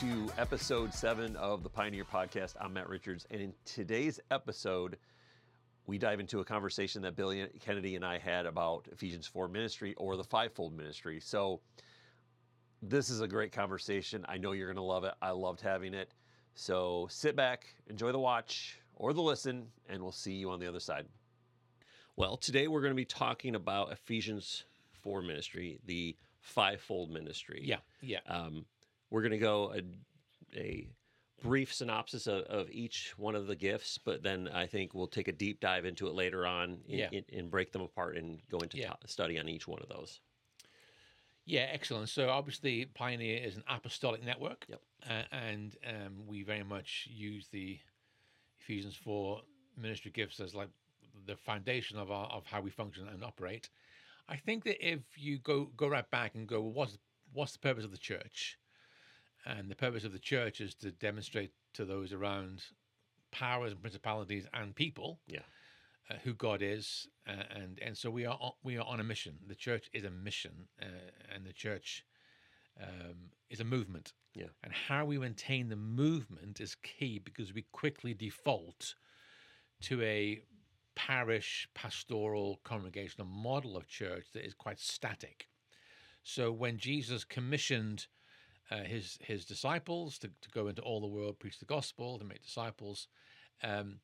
Welcome to episode seven of the Pioneer Podcast. I'm Matt Richards, and in today's episode, we dive into a conversation that Billy Kennedy and I had about Ephesians 4 ministry or the fivefold ministry. So, this is a great conversation. I know you're going to love it. I loved having it. So, sit back, enjoy the watch or the listen, and we'll see you on the other side. Well, today we're going to be talking about Ephesians 4 ministry, the fivefold ministry. Yeah, yeah. Um, we're going to go a, a brief synopsis of, of, each one of the gifts, but then I think we'll take a deep dive into it later on in, Yeah. in, and break them apart and go into Yeah. to- study on each one of those. Yeah, excellent. So obviously, Pioneer is an apostolic network, Yep. uh, and um, we very much use the Ephesians four ministry gifts as like the foundation of our of how we function and operate. I think that if you go go right back and go, well, what's what's the purpose of the church? And the purpose of the church is to demonstrate to those around powers and principalities and people Yeah. uh, who God is, uh, and and so we are on, we are on a mission. The church is a mission, uh, and the church um, is a movement. Yeah. And how we maintain the movement is key because we quickly default to a parish pastoral congregational model of church that is quite static. So when Jesus commissioned uh, his his disciples to, to go into all the world, preach the gospel, to make disciples, um,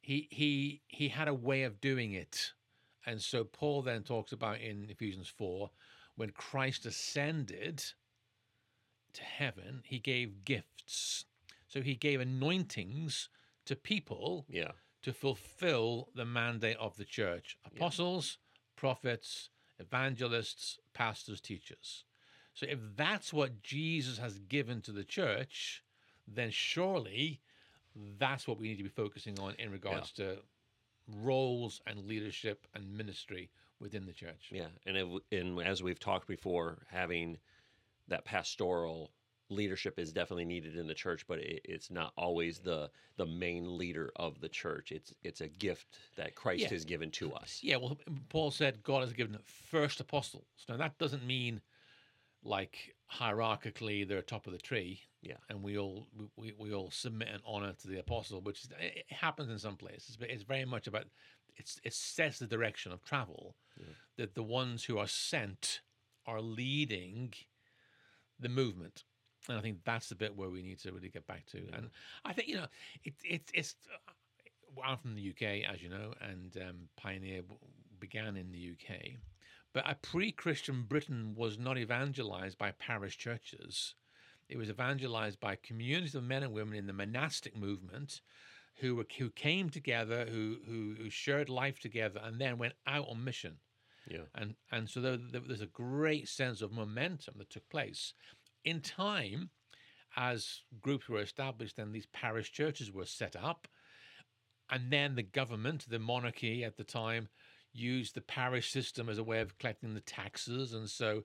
he he he had a way of doing it, and so Paul then talks about in Ephesians four, when Christ ascended to heaven, he gave gifts. So he gave anointings to people Yeah. to fulfill the mandate of the church apostles, prophets, evangelists, pastors, teachers. So if that's what Jesus has given to the church, then surely that's what we need to be focusing on in regards to roles and leadership and ministry within the church. Yeah. And, it, and as we've talked before, having that pastoral leadership is definitely needed in the church, but it, it's not always the the main leader of the church. It's it's a gift that Christ Yeah. has given to us. Yeah, well, Paul said God has given first apostles. Now that doesn't mean like hierarchically they're top of the tree. Yeah. and we all we, we all submit and honor to the apostle, which is, it happens in some places, but it's very much about it's it sets the direction of travel. That the ones who are sent are leading the movement. And I think that's the bit where we need to really get back to. And I think you know, it, it, it's. I'm from the UK, as you know, and um, Pioneer began in the UK. But a pre-Christian Britain was not evangelized by parish churches. It was evangelized by communities of men and women in the monastic movement, who were who came together, who who, who shared life together, and then went out on mission Yeah. and and so there, there- there's a great sense of momentum that took place in time as groups were established and these parish churches were set up and then the government the monarchy at the time used the parish system as a way of collecting the taxes and so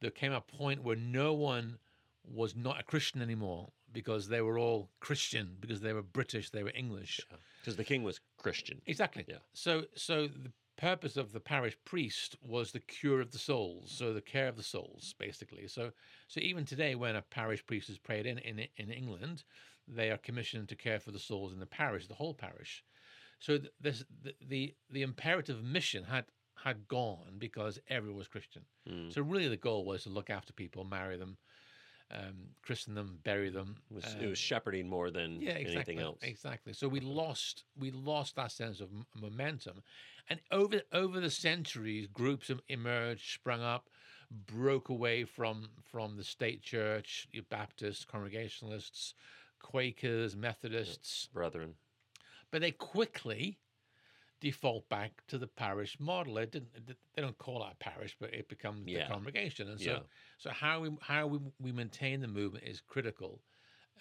there came a point where no one was not a christian anymore because they were all christian because they were british they were english Because the king was Christian. Exactly. Yeah. So so the purpose of the parish priest was the cure of the souls, so the care of the souls, basically. So so even today, when a parish priest is prayed in in in England, they are commissioned to care for the souls in the parish, the whole parish. So this the the, the imperative mission had had gone because everyone was Christian. So really, the goal was to look after people, marry them, um, christen them, bury them. It was, uh, it was shepherding more than yeah, exactly. anything else. Exactly. So we lost we lost that sense of m- momentum, and over over the centuries, groups emerged, sprung up, broke away from from the state church, Baptists, Congregationalists, Quakers, Methodists, Brethren. But they quickly default back to the parish model. It didn't. They don't call it a parish, but it becomes Yeah. the congregation. And so, Yeah. so how we how we, we maintain the movement is critical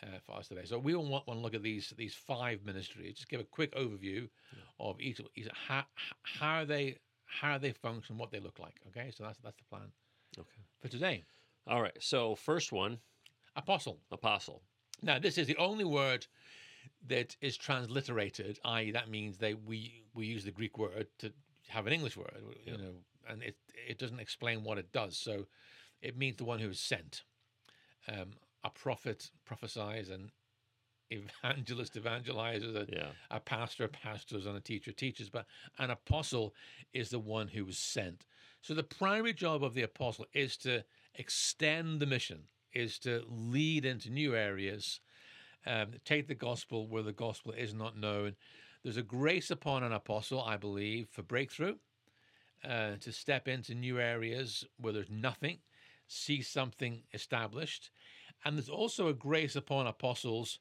uh, for us today. So we all want, want to look at these these five ministries. Just give a quick overview of each, each how how they how they function, what they look like. Okay, so that's that's the plan Okay. for today. All right. So first one, Apostle. apostle. Now, this is the only word that is transliterated, i.e., that means they we we use the Greek word to have an English word, you know, and it it doesn't explain what it does. So, it means the one who is sent. Um, a prophet prophesies and evangelist evangelizes, a, Yeah. a pastor pastors, and a teacher teaches. But an apostle is the one who was sent. So the primary job of the apostle is to extend the mission, is to lead into new areas, um, take the gospel where the gospel is not known. There's a grace upon an apostle, I believe, for breakthrough, uh, to step into new areas where there's nothing, see something established. And there's also a grace upon apostles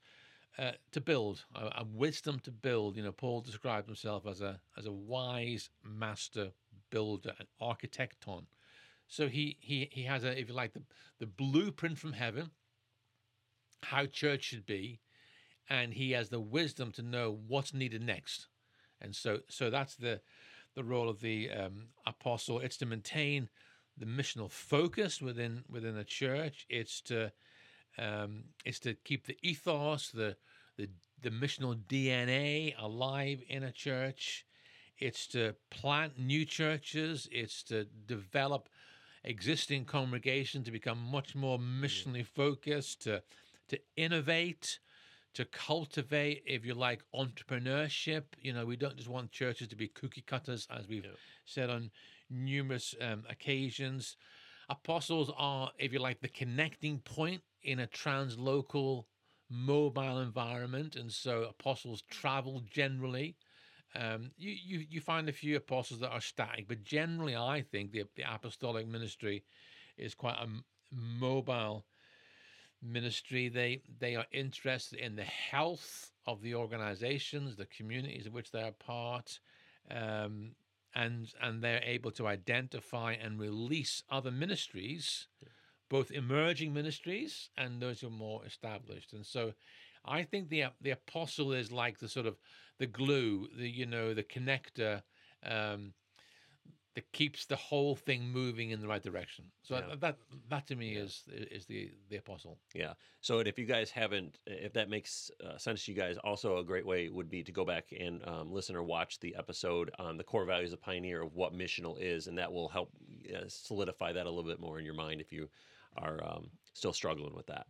uh, to build, a, a wisdom to build. You know, Paul described himself as a as a wise master builder, an architecton. So he he he has a, if you like, the the blueprint from heaven, how church should be, and he has the wisdom to know what's needed next. And so so that's the the role of the um, apostle. It's to maintain the missional focus within within the church. It's to um, it's to keep the ethos, the the the missional DNA alive in a church. It's to plant new churches. It's to develop existing congregations to become much more missionally focused. To to innovate, to cultivate, if you like, entrepreneurship. You know, we don't just want churches to be cookie cutters, as we've Yeah. said on numerous um, occasions. Apostles are, if you like, the connecting point in a translocal mobile environment. And so apostles travel generally. Um, you, you, you find a few apostles that are static, but generally, I think the, the apostolic ministry is quite a mobile ministry. They they are interested in the health of the organizations, the communities of which they are part, um, and and they're able to identify and release other ministries, both emerging ministries and those who are more established. And so, I think the the apostle is like the sort of the glue, the you know the connector. Um, that keeps the whole thing moving in the right direction. So Yeah. that that to me Yeah. is is the the apostle. Yeah. So if you guys haven't, if that makes uh, sense to you guys, also a great way would be to go back and um, listen or watch the episode on the core values of Pioneer of what missional is, and that will help uh, solidify that a little bit more in your mind if you are um, still struggling with that.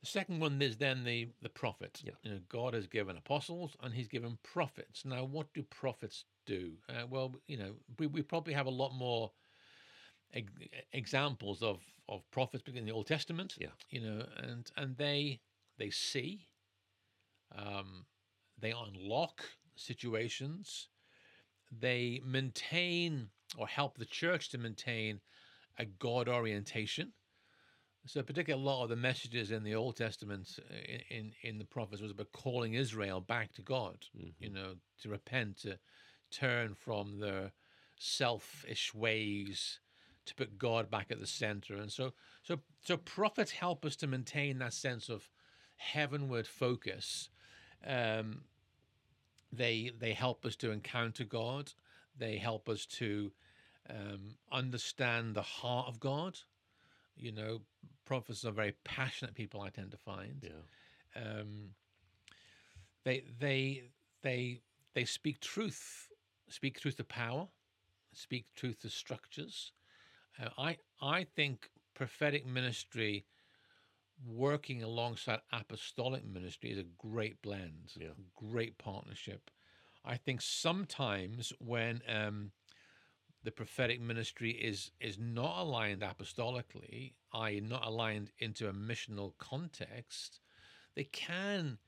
The second one is then the the prophet. Yeah. You know, God has given apostles and He's given prophets. Now, what do prophets do? Uh, well, you know, we, we probably have a lot more ex- examples of of prophets in the Old Testament. Yeah. You know, and and they they see, um, they unlock situations, they maintain or help the church to maintain a God orientation. So, particularly a lot of the messages in the Old Testament, uh, in in, in the prophets, was about calling Israel back to God. You know, to repent, to turn from their selfish ways, to put God back at the center. And so, so, so prophets help us to maintain that sense of heavenward focus. Um, they they help us to encounter God. They help us to um, understand the heart of God. You know, prophets are very passionate people. I tend to find. Yeah. Um, they they they they speak truth, speak truth to power, speak truth to structures. Uh, I I think prophetic ministry working alongside apostolic ministry is a great blend, Yeah. great partnership. I think sometimes when um, the prophetic ministry is is not aligned apostolically, i.e., not aligned into a missional context, they can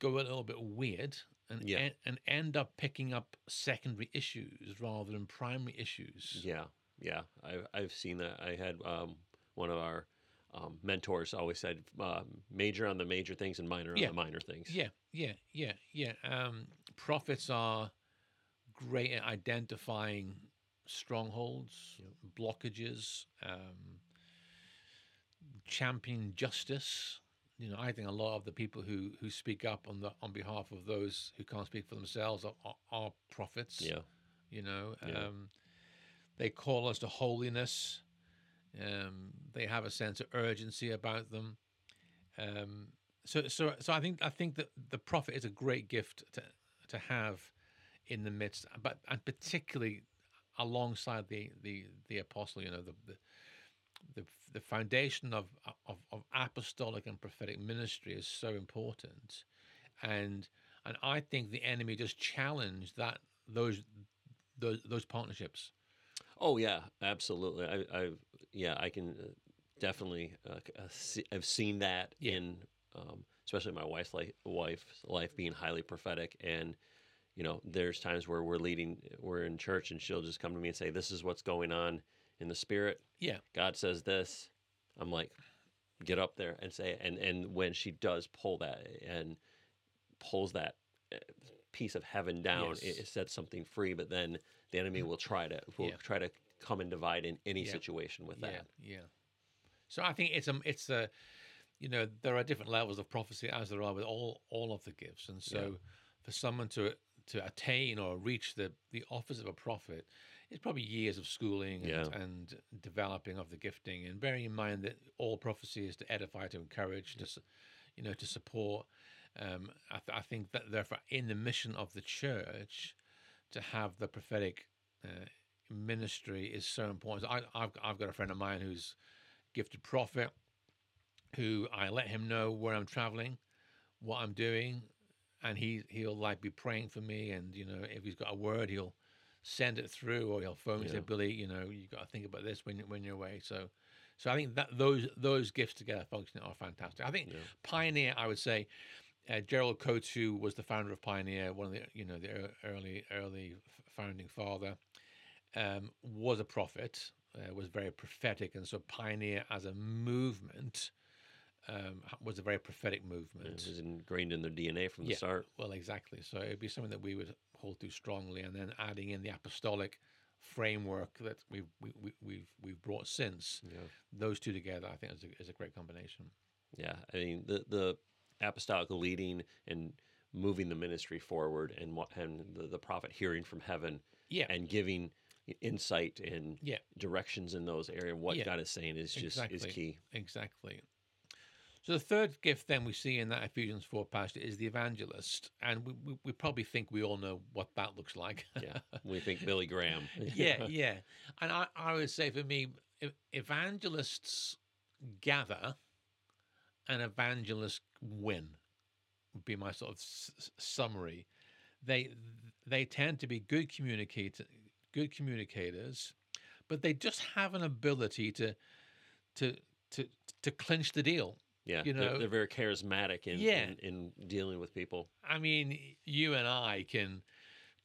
go a little bit weird and Yeah. en- and end up picking up secondary issues rather than primary issues. Yeah, yeah, I've I've seen that. I had um, one of our um, mentors always said, uh, "Major on the major things and minor Yeah. on the minor things." Yeah, yeah, yeah, yeah. Um, prophets are great at identifying strongholds, blockages, um, championing justice. You know, I think a lot of the people who, who speak up on the on behalf of those who can't speak for themselves are, are, are prophets. yeah, You know, Yeah. um, they call us to holiness. Um, they have a sense of urgency about them. Um, so, so, so I think I think that the prophet is a great gift to to have in the midst, but and particularly alongside the the the apostle. You know, the the, the the foundation of, of of apostolic and prophetic ministry is so important, and and I think the enemy just challenged that those those those partnerships. Oh yeah, absolutely. I, I yeah, I can uh, definitely uh, uh, see, I've seen that Yeah. in um, especially my wife's life, wife's life being highly prophetic and you know, there's times where we're leading we're in church and she'll just come to me and say this is what's going on in the spirit. Yeah, God says this. I'm like get up there and say it. and and when she does pull that and pulls that uh, piece of heaven down, Yes. it, it sets something free, but then the enemy will try to will Yeah. try to come and divide in any Yeah. situation with yeah, that. yeah. So I think it's a it's a you know there are different levels of prophecy as there are with all all of the gifts, and so for someone to to attain or reach the the office of a prophet, it's probably years of schooling and, Yeah. and developing of the gifting, and bearing in mind that all prophecy is to edify, to encourage, to you know to support. Um, I, th- I think that therefore in the mission of the church to have the prophetic uh, ministry is so important. I, I've I've got a friend of mine who's gifted prophet, who I let him know where I'm traveling, what I'm doing, and he he'll like be praying for me, and you know if he's got a word, he'll send it through, or he'll phone me and say, Billy, you know you got to think about this when when you're away. So. So I think that those those gifts together functioning are fantastic. I think Yeah. Pioneer, I would say, uh, Gerald Coates, who was the founder of Pioneer, one of the you know the early early founding father, um, was a prophet, uh, was very prophetic, and so Pioneer as a movement um, was a very prophetic movement. It was ingrained in their DNA from the Yeah. start. Well, exactly. So it'd be something that we would hold to strongly, and then adding in the apostolic framework that we've we, we, we've we've brought since Yeah. those two together, I think is a, is a great combination. Yeah, I mean the the apostolic leading and moving the ministry forward, and what and the, the prophet hearing from heaven Yeah, and giving insight and Yeah. directions in those areas. What Yeah. God is saying is just is key. Exactly. So the third gift then we see in that Ephesians 4 passage is the evangelist. And we, we, we probably think we all know what that looks like. Yeah, we think Billy Graham. yeah, yeah. And I, I would say for me, evangelists gather and evangelists win would be my sort of s- summary. They they tend to be good communicator, good communicators, but they just have an ability to to to to clinch the deal. Yeah, You they're, know- they're very charismatic in, Yeah. in in dealing with people. I mean, you and I can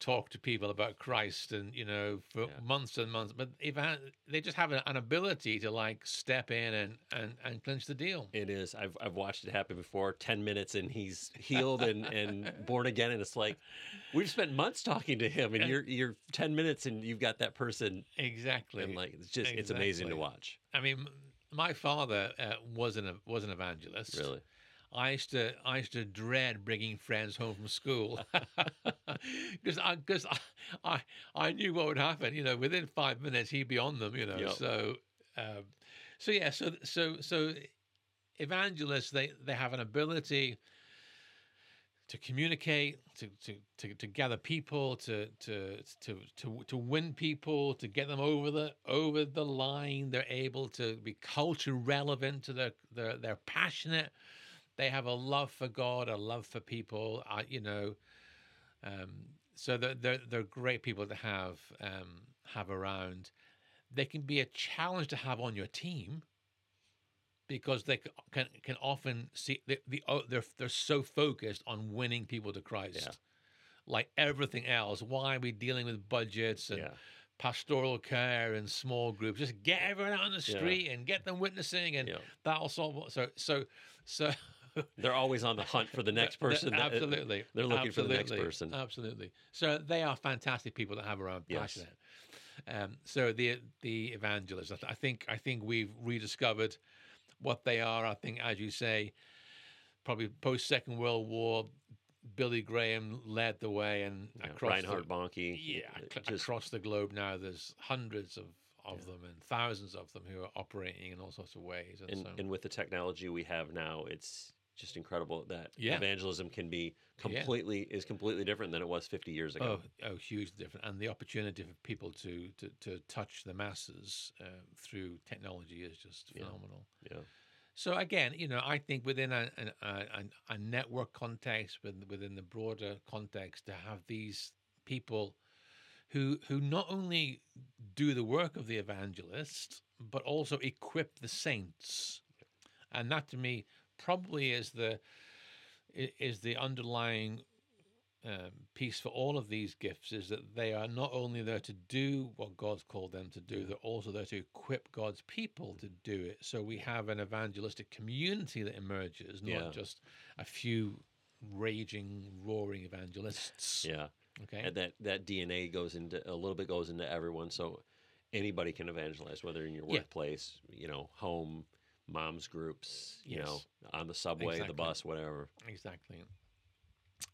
talk to people about Christ and you know for Yeah. months and months, but evan- they just have an, ability to like step in and and and clinch the deal. It is. I've I've watched it happen before. Ten minutes and he's healed and, and born again, and it's like we've spent months talking to him, and you're you're ten minutes and you've got that person, Exactly. and like it's just it's amazing to watch. I mean, my father uh, was an was an evangelist. Really. I used to I used to dread bringing friends home from school because I because I, I I knew what would happen. You know, within five minutes he'd be on them. You know, Yep. so um, so yeah, so so so evangelists they they have an ability to communicate, to to to, to gather people, to, to to to to win people, to get them over the over the line. They're able to be culture relevant to their their they're passionate. They have a love for God, a love for people. Uh, you know, um, so they're, they're they're great people to have um, have around. They can be a challenge to have on your team because they can can often see the, the oh, they're they're so focused on winning people to Christ. Yeah. Like everything else, why are we dealing with budgets and Yeah. pastoral care and small groups? Just get everyone out on the Yeah. street and get them witnessing, and Yeah. that'll solve. So so so. They're always on the hunt for the next They're- person. that- uh, absolutely, they're looking for the next absolutely, person. Absolutely. So they are fantastic people to have around. Yes. Um, so the the evangelists, I, I think I think we've rediscovered what they are. I think, as you say, probably post Second World War, Billy Graham led the way, and Yeah, across Reinhard the, Bonnke. yeah, uh, just across the globe now, there's hundreds of of them and thousands of them who are operating in all sorts of ways. And, and, so, and with the technology we have now, it's just incredible that Yeah. evangelism can be Yeah. completely is completely different than it was 50 years ago. Oh, oh, huge different, and the opportunity for people to to, to touch the masses uh, through technology is just phenomenal. Yeah. So again, you know, I think within a a, a, a network context, within, within the broader context, to have these people who who not only do the work of the evangelist, but also equip the saints, and that to me probably is the is the underlying um, piece for all of these gifts is that they are not only there to do what God's called them to do, they're also there to equip God's people to do it. So we have an evangelistic community that emerges, not Yeah. just a few raging, roaring evangelists. Yeah. Okay. And that that DNA goes into a little bit goes into everyone so anybody can evangelize whether in your Yeah. workplace, you know, home, moms groups, you know, on the subway, the bus, whatever. Exactly.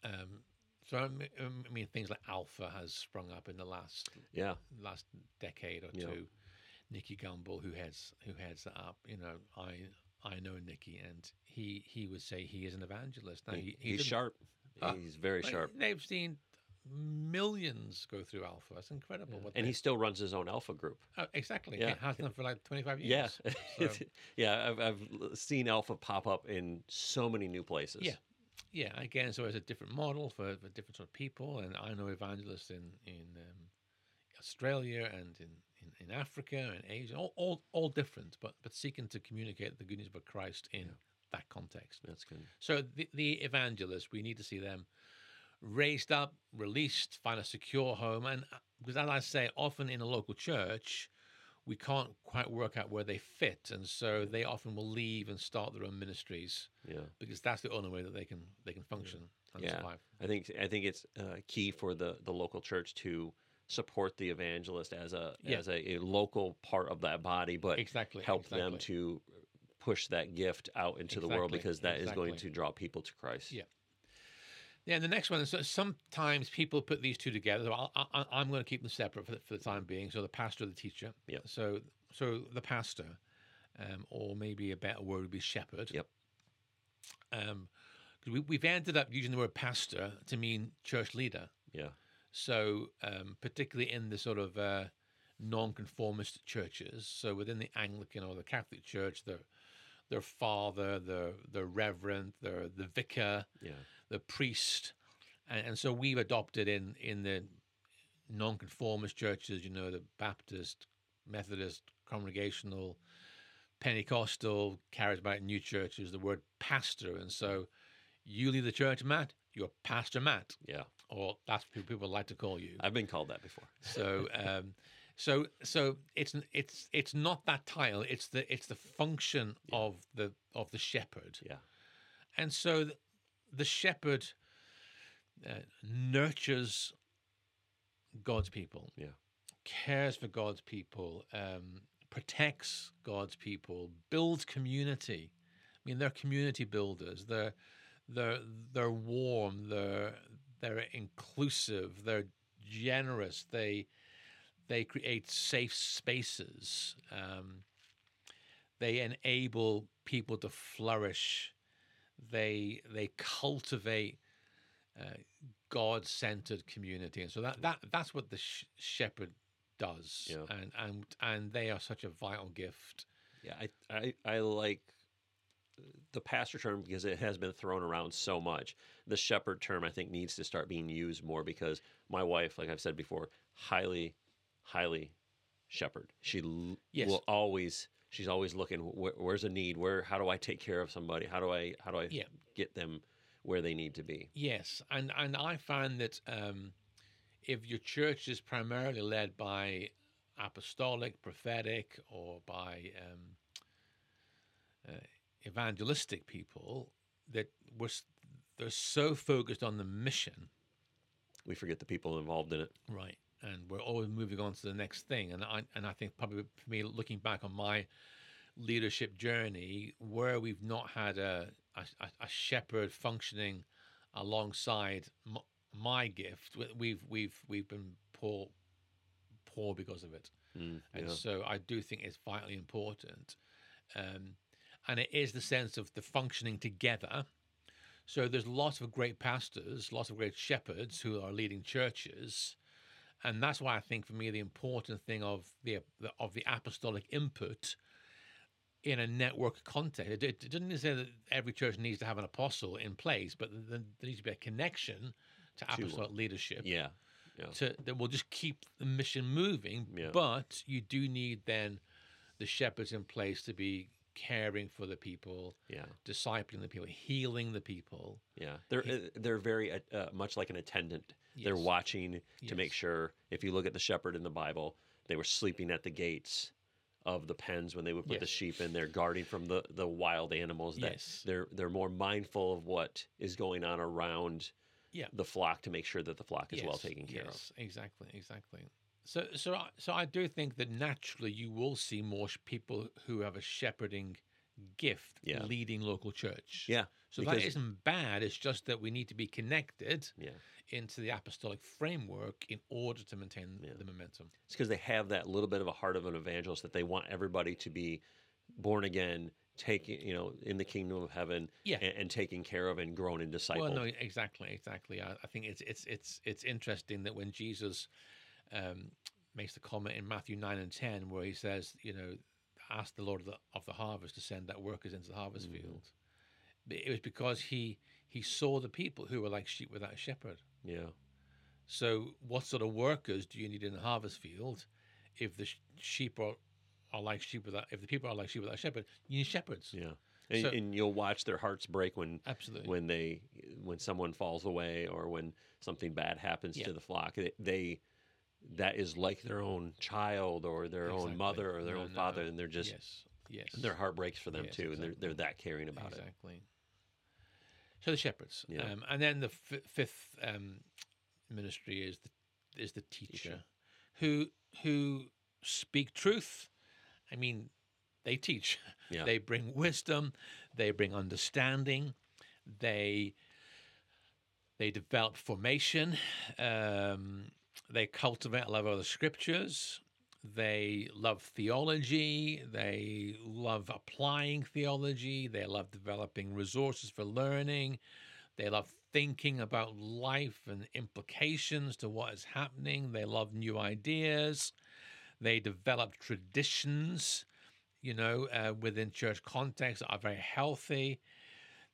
Um, so I mean, um, I mean, things like Alpha has sprung up in the last Yeah. last decade or Yeah. two. Nicky Gumbel, who heads who heads that up, you know, I I know Nicky, and he he would say he is an evangelist. Now, He- he, he he's sharp. Ah, he's very sharp. They've seen millions go through Alpha. That's incredible. what And they- he still runs his own alpha group. oh, exactly Yeah. He has done for like twenty five Yeah. years. So, yeah, I've, I've seen alpha pop up in so many new places. Yeah. yeah, again, so it's a different model for, for different sort of people, and I know evangelists in in um, Australia and in, in, in Africa and Asia, all, all all different, but but seeking to communicate the good news about Christ in that context. That's good. So the, the evangelists, we need to see them raised up, released, find a secure home, and uh, because as I say, often in a local church. We can't quite work out where they fit, and so they often will leave and start their own ministries Yeah. because that's the only way that they can they can function and Yeah. survive. I think I think it's uh, key for the the local church to support the evangelist as a Yeah. as a, a local part of that body, but Exactly, help them to push that gift out into the world Exactly, because that is going to draw people to Christ. Yeah. Yeah, and the next one is so sometimes people put these two together. So I'll, I, I'm going to keep them separate for the, for the time being. So the pastor, the teacher. Yep. So so the pastor, um, or maybe a better word would be shepherd. Yep. Um, we, we've ended up using the word pastor to mean church leader. Yeah. So, um, particularly in the sort of uh, non-conformist churches, so within the Anglican or the Catholic Church, the their father, the the reverend, the the vicar, Yeah. The priest, and, and so we've adopted in in the non-conformist churches, you know, the Baptist, Methodist, Congregational, Pentecostal, Charismatic new churches, the word pastor, and so you leave the church, Matt. You're Pastor Matt, Yeah. or that's what people like to call you. I've been called that before. So, um, so, so it's it's it's not that title. It's the it's the function of the of the shepherd, Yeah. and so the, shepherd uh, nurtures God's people, Yeah. cares for God's people, um, protects God's people, builds community. I mean, they're community builders. They're they're they're warm. They're they're inclusive. They're generous. They they create safe spaces. Um, they enable people to flourish. They they cultivate uh, God-centered community, and so that that that's what the sh- shepherd does. Yeah. And and and they are such a vital gift. Yeah, I, I, I like the pastor term because it has been thrown around so much. The shepherd term, I think, needs to start being used more because my wife, like I've said before, highly, highly shepherd. She Yes. will always, she's always looking. Where, where's a need? Where? How do I take care of somebody? How do I? How do I Yeah. get them where they need to be? Yes, and and I find that um, if your church is primarily led by apostolic, prophetic, or by um, uh, evangelistic people, that we're they're so focused on the mission, We forget the people involved in it. right? And we're always moving on to the next thing. And I and I think probably for me, looking back on my leadership journey, where we've not had a a, a- shepherd functioning alongside m- my gift, we- we've we've we've been poor poor because of it. Mm, And so I do think it's vitally important. Um, and it is the sense of the functioning together. So there's lots of great pastors, lots of great shepherds who are leading churches, and that's why I think for me the important thing of the, of the apostolic input in a network context. It, doesn't say that every church needs to have an apostle in place, but there, needs to be a connection to apostolic leadership Yeah. Yeah. to that will just keep the mission moving. Yeah. But you do need then the shepherds in place to be caring for the people, Yeah. discipling the people, healing the people. Yeah, they're uh, they're very uh, uh, much like an attendant. They're Yes. watching to make sure. If you look at the shepherd in the Bible, they were sleeping at the gates of the pens when they would put the sheep in. They're guarding from the the wild animals. That Yes. they're they're more mindful of what is going on around Yeah. the flock to make sure that the flock is well taken care yes, Exactly, exactly. So, so, I- so I do think that naturally you will see more people who have a shepherding gift Yeah. leading local church. Yeah, So that isn't bad. It's just that we need to be connected yeah. into the apostolic framework in order to maintain Yeah. the momentum. It's because they have that little bit of a heart of an evangelist that they want everybody to be born again, taking you know in the kingdom of heaven, Yeah. and, and taken care of and grown and discipled. Well, no, exactly, exactly. I, I think it's it's it's it's interesting that when Jesus um, makes the comment in Matthew nine and ten, where he says, you know, ask the Lord of the, of the harvest to send that workers into the harvest Mhm. field. But It was because he he saw the people who were like sheep without a shepherd. Yeah, So, what sort of workers do you need in the harvest field if the sh- sheep are are like sheep without if the people are like sheep without a shepherd? You need shepherds. yeah. And, So- and you'll watch their hearts break when Absolutely. when they when someone falls away or when something bad happens Yeah. to the flock. They, they that is like their own child or their own mother or their No, own no, father, no. and they're just yes, yes. their heart breaks for them Yes, too, and they're they're that caring about it. exactly. So the shepherds, Yeah. um, and then the f- fifth um, ministry is the is the teacher, Teacher. who who speak truth. I mean, they teach. Yeah. They bring wisdom. They bring understanding. They they develop formation. Um, they cultivate a love of the scriptures. They love theology. They love applying theology. They love developing resources for learning. They love thinking about life and implications to what is happening. They love new ideas. They develop traditions, you know, uh, within church context that are very healthy.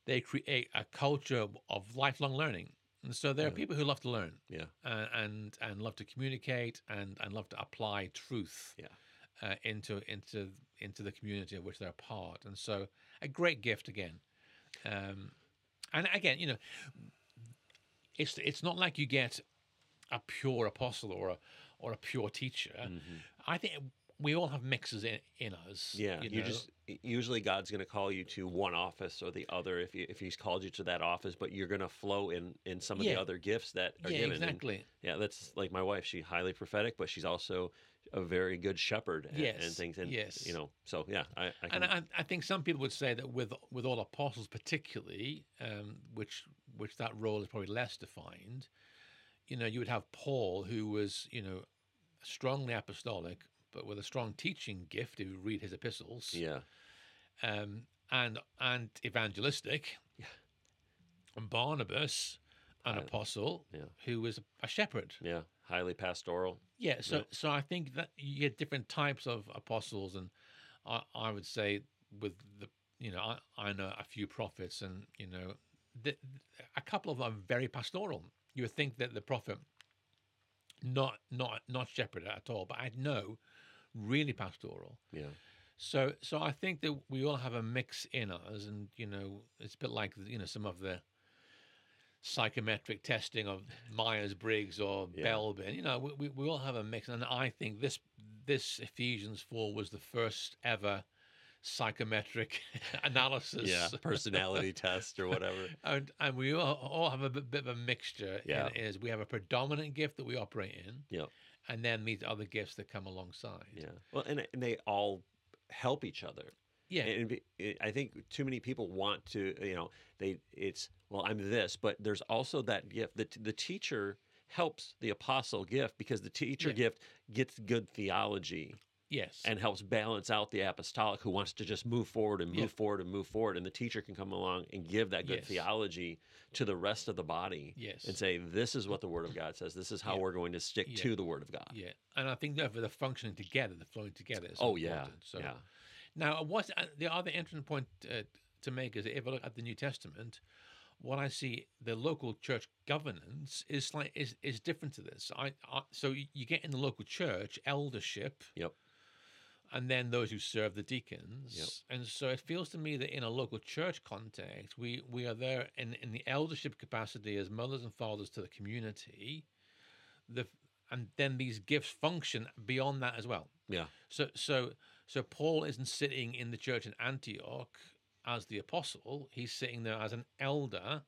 They create a culture of lifelong learning. And so there are people who love to learn Yeah, uh, and and love to communicate and and love to apply truth Yeah. uh, into into into the community of which they're a part. And so a great gift again. Um, and again you know it's it's not like you get a pure apostle or a or a pure teacher. Mhm. I think we all have mixes in, in us yeah. you, You, just usually God's going to call you to one office or the other if you, if He's called you to that office, but you're going to flow in in some of Yeah. the other gifts that are yeah given. And, exactly yeah, that's like my wife. She's highly prophetic, but she's also a very good shepherd and, and Yes, things. And yes. you know, so yeah, I, I can, And I, I think some people would say that with with all apostles, particularly, um, which which that role is probably less defined. You know, you would have Paul, who was you know strongly apostolic, but with a strong teaching gift. If you read his epistles, yeah, um, and and evangelistic. Yeah. And Barnabas, an I- apostle, yeah. who was a shepherd. yeah, highly pastoral. Yeah, so Yeah. so I think that you get different types of apostles, and I, I would say with the you know I, I know a few prophets, and you know the, a couple of them are very pastoral. You would think that the prophet, not not not shepherd at all, but I know really pastoral. Yeah, So so I think that we all have a mix in us, and you know it's a bit like you know some of the psychometric testing of Myers Briggs or Yeah. Belbin. You know we, we we all have a mix, and I think this this Ephesians four was the first ever psychometric analysis. yeah, personality test or whatever. And, and we all, all have a bit, bit of a mixture. Yeah. is we have a predominant gift that we operate in, Yeah, and then these other gifts that come alongside. yeah. Well, and, and they all help each other. yeah, And be- it- I think too many people want to, you know, they it's well, I'm this, but there's also that gift. that the teacher helps the apostle gift because the teacher Yeah. gift gets good theology Yes. and helps balance out the apostolic who wants to just move forward and move Yeah. forward and move forward. And the teacher can come along and give that good Yes. theology to the rest of the body yes. and say, this is what the Word of God says. This is how Yeah. we're going to stick Yeah. to the Word of God. yeah. And I think that for the functioning together, the flowing together. Is Oh, yeah. So yeah. now, what's uh, the other interesting point uh, to make is if I look at the New Testament, what I see the local church governance is like is is different to this. I, I so you get in the local church eldership. Yep. And then those who serve the deacons, and so it feels to me that in a local church context, we we are there in in the eldership capacity as mothers and fathers to the community, the and then these gifts function beyond that as well. Yeah. So so so Paul isn't sitting in the church in Antioch as the apostle. He's sitting there as an elder.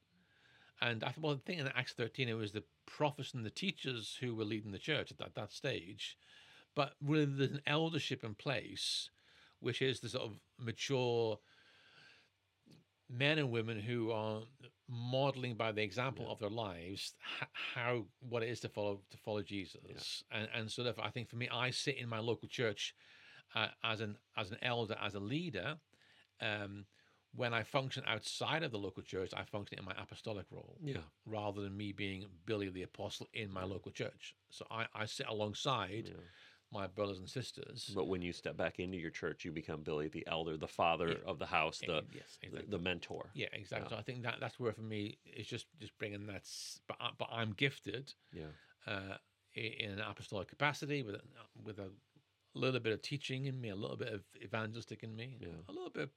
And I well, I think in Acts 13 it was the prophets and the teachers who were leading the church at that, that stage. But really there's an eldership in place, which is the sort of mature men and women who are modeling by the example Yeah. of their lives how what it is to follow to follow Jesus and and so therefore I think for me I sit in my local church uh, as an as an elder as a leader um, when I function outside of the local church I function in my apostolic role Yeah. rather than me being Billy the apostle in my local church so I, I sit alongside yeah. My brothers and sisters But when you step back into your church, you become Billy the elder, the father Yeah. of the house, the, Eh, yes the, exactly. the mentor. Yeah, exactly. Yeah. So I think that that's where for me it's just just bringing that. But I, but I'm gifted Yeah. uh, in an apostolic capacity with a, with a little bit of teaching in me, a little bit of evangelistic in me, Yeah. a little bit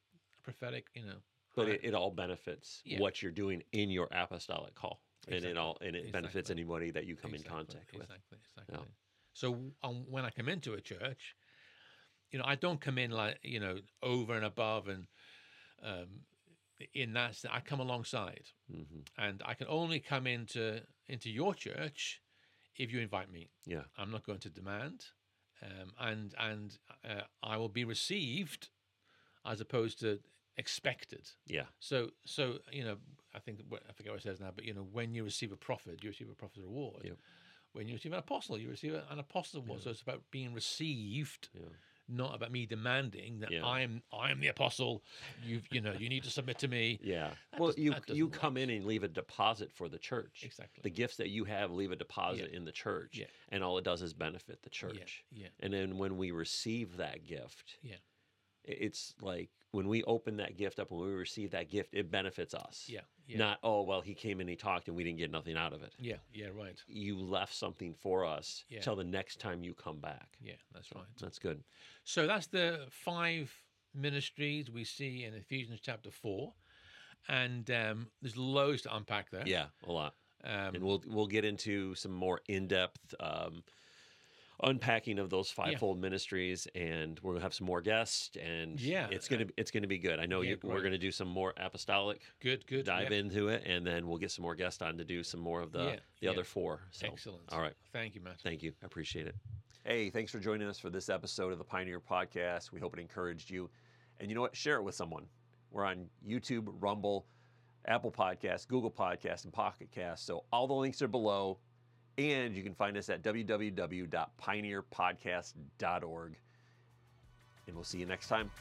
prophetic. You know, But it, it all benefits Yeah. what you're doing in your apostolic call. And it all and it benefits anybody that you come in contact with. Exactly, exactly. So um, when I come into a church, you know, I don't come in like you know over and above and um, in that sense, I come alongside. hmm and I can only come into into your church if you invite me. Yeah. I'm not going to demand, um, and and uh, I will be received as opposed to expected. Yeah. So so you know I think what- I forget what it says now, but you know when you receive a prophet, you receive a prophet's reward. Yep. When you receive an apostle, you receive an apostle's reward. So it's about being received. Yeah. Not about me demanding that Yeah. I'm I'm the apostle. You you know you need to submit to me. Yeah. That well, you you doesn't come in and leave a deposit for the church. Exactly. The gifts that you have leave a deposit in the church, Yeah. and all it does is benefit the church. Yeah. And then when we receive that gift, Yeah. It's like when we open that gift up, when we receive that gift, it benefits us. Yeah. Yeah. Not oh well, he came and he talked and we didn't get nothing out of it. Yeah, yeah, right. You left something for us Yeah. till the next time you come back. Yeah, that's right. That's good. So that's the five ministries we see in Ephesians chapter four, and um, there's loads to unpack there. Yeah, a lot. um, and we'll we'll get into some more in depth um, unpacking of those fivefold ministries, and we're gonna have some more guests, and Yeah, it's gonna it's gonna be good. I know yeah, you, we're gonna do some more apostolic good, good. dive yeah. into it, and then we'll get some more guests on to do some more of the Yeah, the yeah. other four. So, Excellent. All right, Thank you, Matt. thank you. I appreciate it. Hey, thanks for joining us for this episode of the Pioneer Podcast. We hope it encouraged you, and you know what? Share it with someone. We're on YouTube, Rumble. Apple Podcasts, Google Podcasts, and Pocket Casts. So all the links are below. And you can find us at www.pioneerpodcast.org. And we'll see you next time.